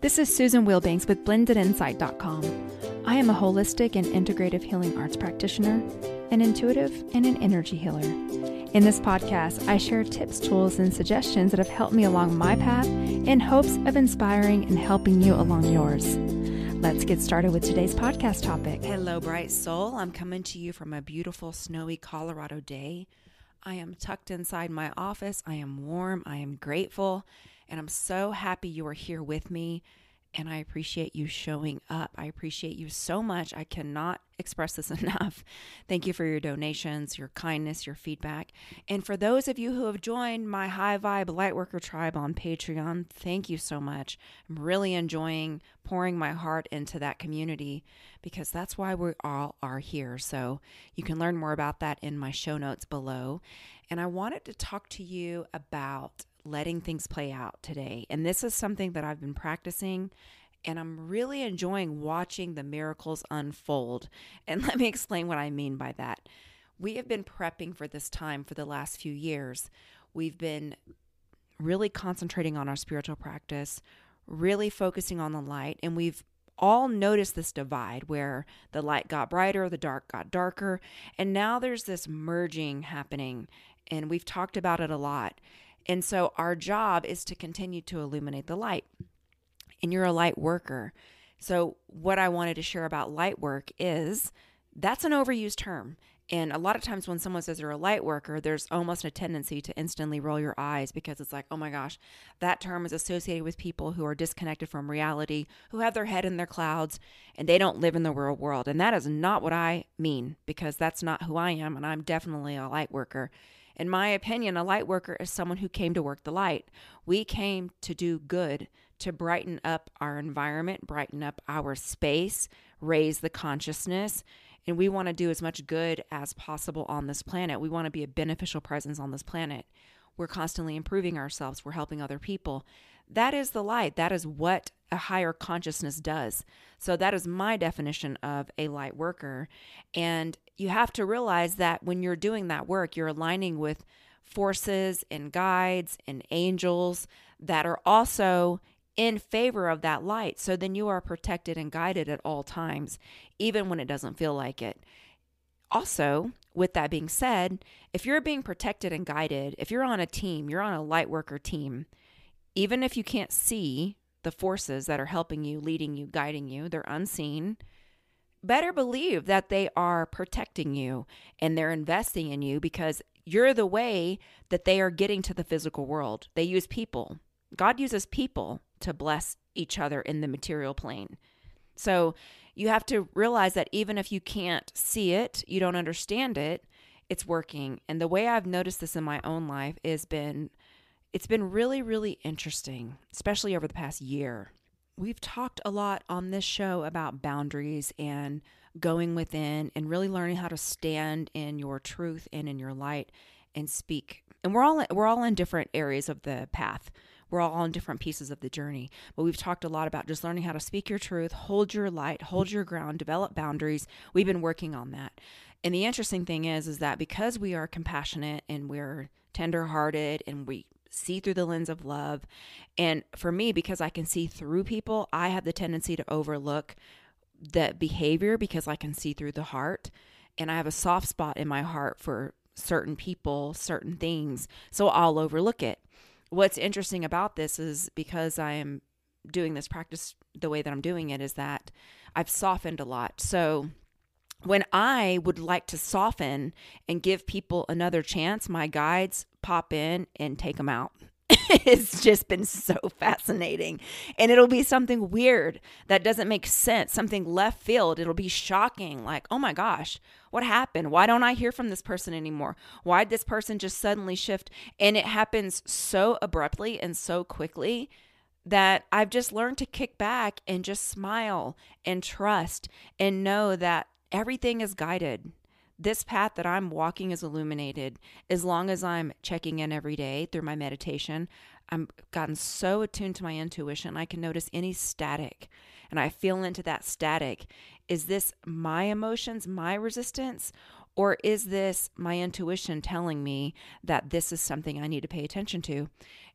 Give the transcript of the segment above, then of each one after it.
This is Susan Wilbanks with blendedinsight.com. I am a holistic and integrative healing arts practitioner, an intuitive, and an energy healer. In this podcast, I share tips, tools, and suggestions that have helped me along my path in hopes of inspiring and helping you along yours. Let's get started with today's podcast topic. Hello, bright soul. I'm coming to you from a beautiful, snowy Colorado day. I am tucked inside my office. I am warm. I am grateful. And I'm so happy you are here with me. And I appreciate you showing up. I appreciate you so much. I cannot express this enough. Thank you for your donations, your kindness, your feedback. And for those of you who have joined my High Vibe Lightworker Tribe on Patreon, thank you so much. I'm really enjoying pouring my heart into that community because that's why we all are here. So you can learn more about that in my show notes below. And I wanted to talk to you about letting things play out today. And this is something that I've been practicing and I'm really enjoying watching the miracles unfold. And let me explain what I mean by that. We have been prepping for this time for the last few years. We've been really concentrating on our spiritual practice, really focusing on the light, and we've all noticed this divide where the light got brighter, the dark got darker, and now there's this merging happening, and we've talked about it a lot. And so our job is to continue to illuminate the light. And you're a light worker. So, what I wanted to share about light work is that's an overused term. And a lot of times when someone says they're a light worker, there's almost a tendency to instantly roll your eyes because it's like, oh my gosh, that term is associated with people who are disconnected from reality, who have their head in their clouds, and they don't live in the real world. And that is not what I mean because that's not who I am. And I'm definitely a light worker. In my opinion, a light worker is someone who came to work the light. We came to do good, to brighten up our environment, brighten up our space, raise the consciousness. And we want to do as much good as possible on this planet. We want to be a beneficial presence on this planet. We're constantly improving ourselves, we're helping other people. That is the light. That is what a higher consciousness does. So, that is my definition of a light worker. And you have to realize that when you're doing that work, you're aligning with forces and guides and angels that are also in favor of that light. So then you are protected and guided at all times, even when it doesn't feel like it. Also, with that being said, if you're being protected and guided, if you're on a team, you're on a light worker team, even if you can't see the forces that are helping you, leading you, guiding you, they're unseen. Better believe that they are protecting you and they're investing in you because you're the way that they are getting to the physical world. They use people. God uses people to bless each other in the material plane. So you have to realize that even if you can't see it, you don't understand it, it's working. And the way I've noticed this in my own life has been it's been really, really interesting, especially over the past year. We've talked a lot on this show about boundaries and going within and really learning how to stand in your truth and in your light and speak. And we're all we're all in different areas of the path. We're all on different pieces of the journey. But we've talked a lot about just learning how to speak your truth, hold your light, hold your ground, develop boundaries. We've been working on that. And the interesting thing is is that because we are compassionate and we're tenderhearted and we see through the lens of love. And for me, because I can see through people, I have the tendency to overlook the behavior because I can see through the heart. And I have a soft spot in my heart for certain people, certain things. So I'll overlook it. What's interesting about this is because I am doing this practice the way that I'm doing it, is that I've softened a lot. So when I would like to soften and give people another chance, my guides pop in and take them out. it's just been so fascinating. And it'll be something weird that doesn't make sense, something left field. It'll be shocking. Like, oh my gosh, what happened? Why don't I hear from this person anymore? Why did this person just suddenly shift? And it happens so abruptly and so quickly that I've just learned to kick back and just smile and trust and know that everything is guided. This path that I'm walking is illuminated as long as I'm checking in every day through my meditation. I'm gotten so attuned to my intuition, I can notice any static and I feel into that static. Is this my emotions, my resistance, or is this my intuition telling me that this is something I need to pay attention to?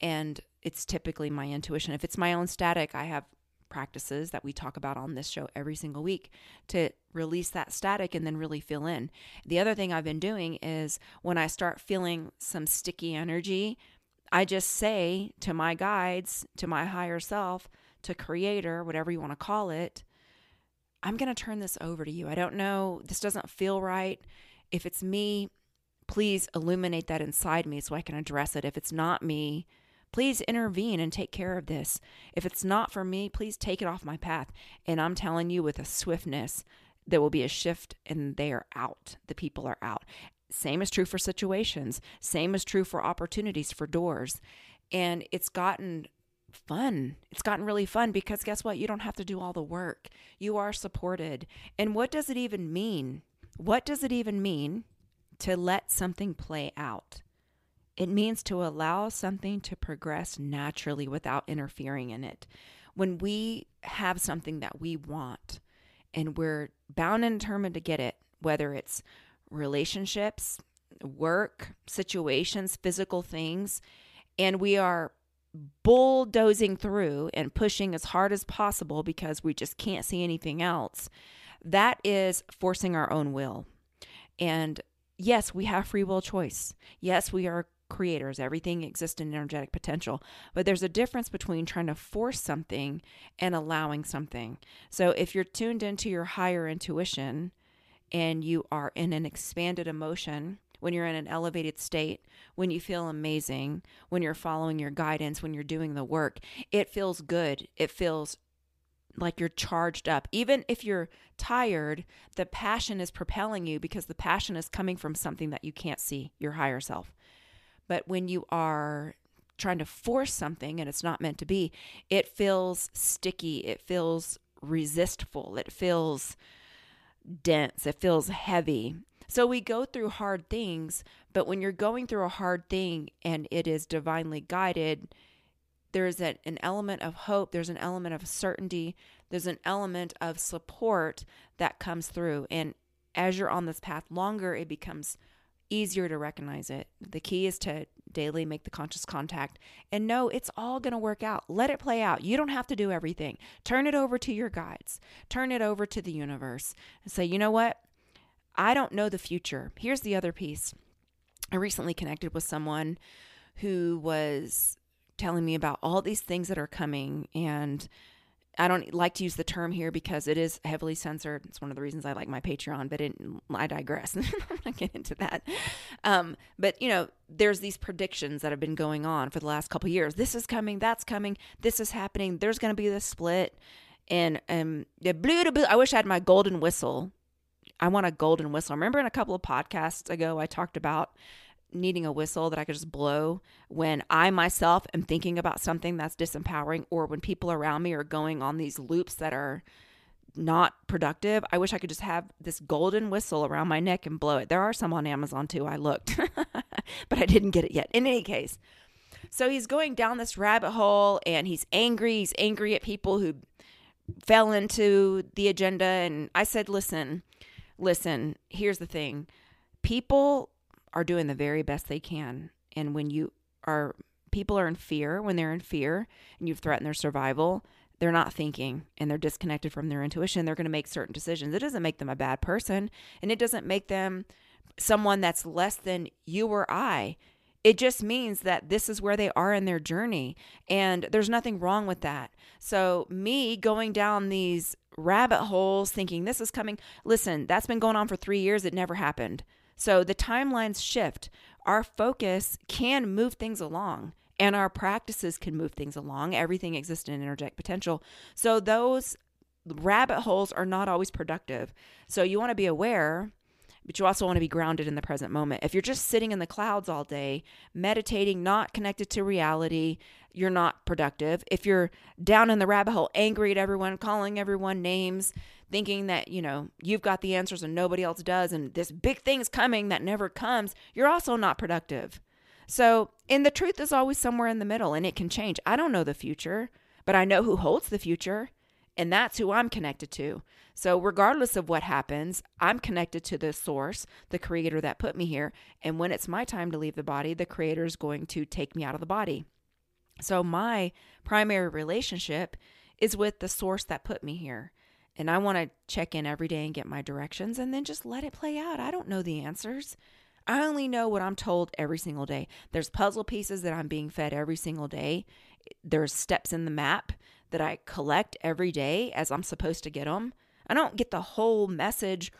And it's typically my intuition. If it's my own static, I have practices that we talk about on this show every single week to release that static and then really fill in. The other thing I've been doing is when I start feeling some sticky energy, I just say to my guides, to my higher self, to creator, whatever you want to call it, I'm going to turn this over to you. I don't know, this doesn't feel right. If it's me, please illuminate that inside me so I can address it. If it's not me, please intervene and take care of this. If it's not for me, please take it off my path. And I'm telling you with a swiftness, there will be a shift and they are out. The people are out. Same is true for situations, same is true for opportunities, for doors. And it's gotten fun. It's gotten really fun because guess what? You don't have to do all the work. You are supported. And what does it even mean? What does it even mean to let something play out? It means to allow something to progress naturally without interfering in it. When we have something that we want and we're bound and determined to get it, whether it's relationships, work, situations, physical things, and we are bulldozing through and pushing as hard as possible because we just can't see anything else, that is forcing our own will. And yes, we have free will choice. Yes, we are creators. Everything exists in energetic potential. But there's a difference between trying to force something and allowing something. So if you're tuned into your higher intuition and you are in an expanded emotion, when you're in an elevated state, when you feel amazing, when you're following your guidance, when you're doing the work, it feels good. It feels like you're charged up. Even if you're tired, the passion is propelling you because the passion is coming from something that you can't see, your higher self. But when you are trying to force something and it's not meant to be, it feels sticky, it feels resistful, it feels dense, it feels heavy. So we go through hard things, but when you're going through a hard thing and it is divinely guided, there's an, an element of hope, there's an element of certainty, there's an element of support that comes through. And as you're on this path longer, it becomes easier to recognize it. The key is to daily make the conscious contact and know it's all going to work out. Let it play out. You don't have to do everything. Turn it over to your guides, turn it over to the universe, and say, you know what? I don't know the future. Here's the other piece. I recently connected with someone who was telling me about all these things that are coming and I don't like to use the term here because it is heavily censored. It's one of the reasons I like my Patreon, but it, I digress. I'm not get into that. Um, but you know, there's these predictions that have been going on for the last couple years. This is coming. That's coming. This is happening. There's going to be this split. And um, the blue to blue. I wish I had my golden whistle I want a golden whistle. Remember in a couple of podcasts ago, I talked about needing a whistle that I could just blow when I myself am thinking about something that's disempowering or when people around me are going on these loops that are not productive. I wish I could just have this golden whistle around my neck and blow it. There are some on Amazon too. I looked, but I didn't get it yet. In any case, so he's going down this rabbit hole and he's angry. He's angry at people who fell into the agenda. And I said, listen, listen, here's the thing people are doing the very best they can. And when you are, people are in fear, when they're in fear and you've threatened their survival, they're not thinking and they're disconnected from their intuition. They're going to make certain decisions. It doesn't make them a bad person and it doesn't make them someone that's less than you or I. It just means that this is where they are in their journey. And there's nothing wrong with that. So, me going down these rabbit holes thinking this is coming. Listen, that's been going on for three years. It never happened. So the timelines shift. Our focus can move things along and our practices can move things along. Everything exists in energetic potential. So those rabbit holes are not always productive. So you want to be aware but you also want to be grounded in the present moment. If you're just sitting in the clouds all day, meditating, not connected to reality, you're not productive. If you're down in the rabbit hole, angry at everyone, calling everyone names, thinking that, you know, you've got the answers and nobody else does, and this big thing's coming that never comes, you're also not productive. So, and the truth is always somewhere in the middle and it can change. I don't know the future, but I know who holds the future. And that's who I'm connected to. So, regardless of what happens, I'm connected to the source, the creator that put me here. And when it's my time to leave the body, the creator is going to take me out of the body. So, my primary relationship is with the source that put me here. And I want to check in every day and get my directions and then just let it play out. I don't know the answers. I only know what I'm told every single day. There's puzzle pieces that I'm being fed every single day. There's steps in the map that I collect every day as I'm supposed to get them. I don't get the whole message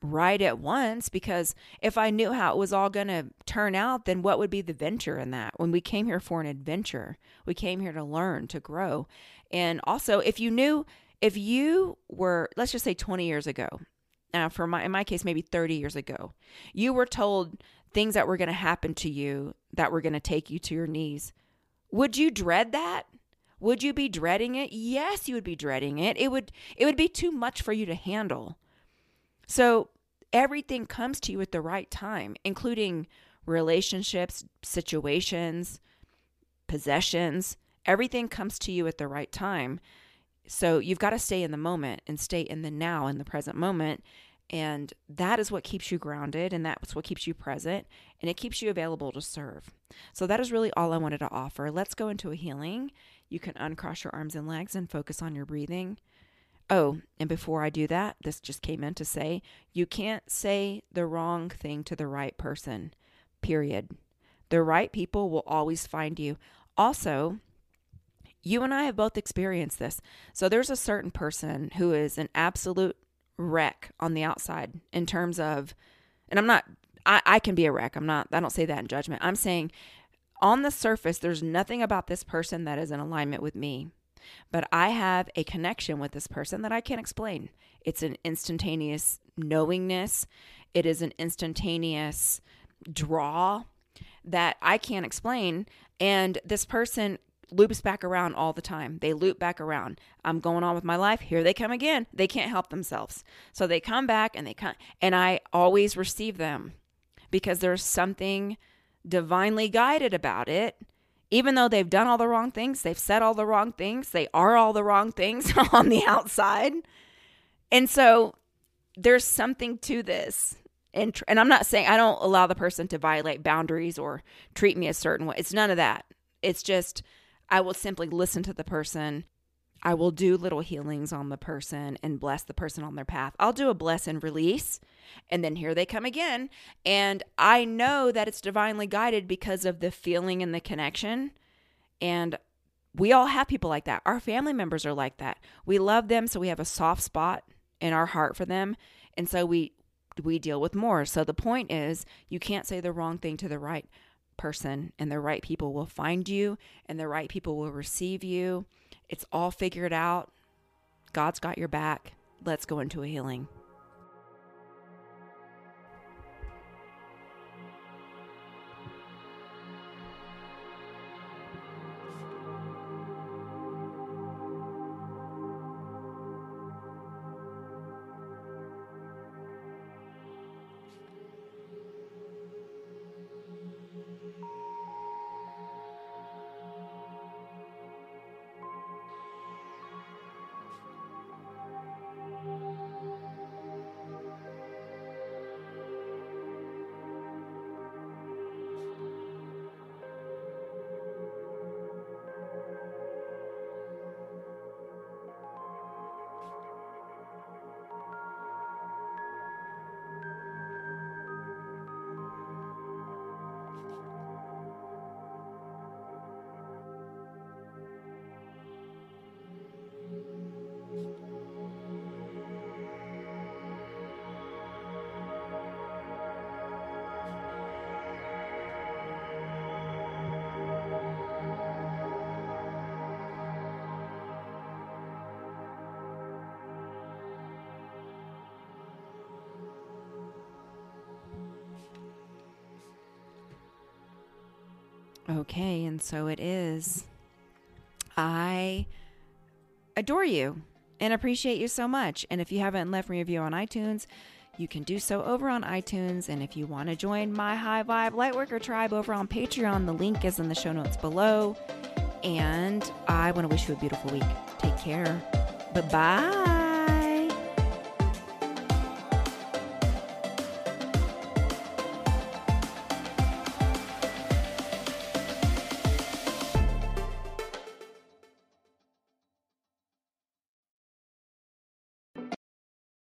right at once because if I knew how it was all going to turn out, then what would be the venture in that? When we came here for an adventure, we came here to learn, to grow. And also, if you knew, if you were, let's just say 20 years ago, now for my in my case maybe 30 years ago you were told things that were going to happen to you that were going to take you to your knees would you dread that would you be dreading it? Yes you would be dreading it. It would it would be too much for you to handle. So everything comes to you at the right time including relationships situations possessions. Everything comes to you at the right time. So you've got to stay in the moment and stay in the now, in the present moment. And that is what keeps you grounded and that's what keeps you present and it keeps you available to serve. So that is really all I wanted to offer. Let's go into a healing. You can uncross your arms and legs and focus on your breathing. Oh, and before I do that, this just came in to say you can't say the wrong thing to the right person, period. The right people will always find you. Also, you and I have both experienced this. So there's a certain person who is an absolute wreck on the outside in terms of, and I'm not, I, I can be a wreck. I'm not, I don't say that in judgment. I'm saying on the surface, there's nothing about this person that is in alignment with me. But I have a connection with this person that I can't explain. It's an instantaneous knowingness, it is an instantaneous draw that I can't explain. And this person loops back around all the time. They loop back around. I'm going on with my life. Here they come again. They can't help themselves. So they come back and they come and I always receive them because there's something divinely guided about it. Even though they've done all the wrong things, they've said all the wrong things, they are all the wrong things on the outside. And so there's something to this. And, and I'm not saying I don't allow the person to violate boundaries or treat me a certain way. It's none of that. It's just I will simply listen to the person. I will do little healings on the person and bless the person on their path. I'll do a bless and release, and then here they come again. And I know that it's divinely guided because of the feeling and the connection. And we all have people like that. Our family members are like that. We love them, so we have a soft spot in our heart for them. And so we we deal with more. So the point is you can't say the wrong thing to the right person and the right people will find you and the right people will receive you. It's all figured out. God's got your back. Let's go into a healing. Okay, and so it is. I adore you and appreciate you so much. And if you haven't left me a review on iTunes, you can do so over on iTunes. And if you want to join my High Vibe Lightworker tribe over on Patreon, the link is in the show notes below. And I want to wish you a beautiful week. Take care. Bye bye.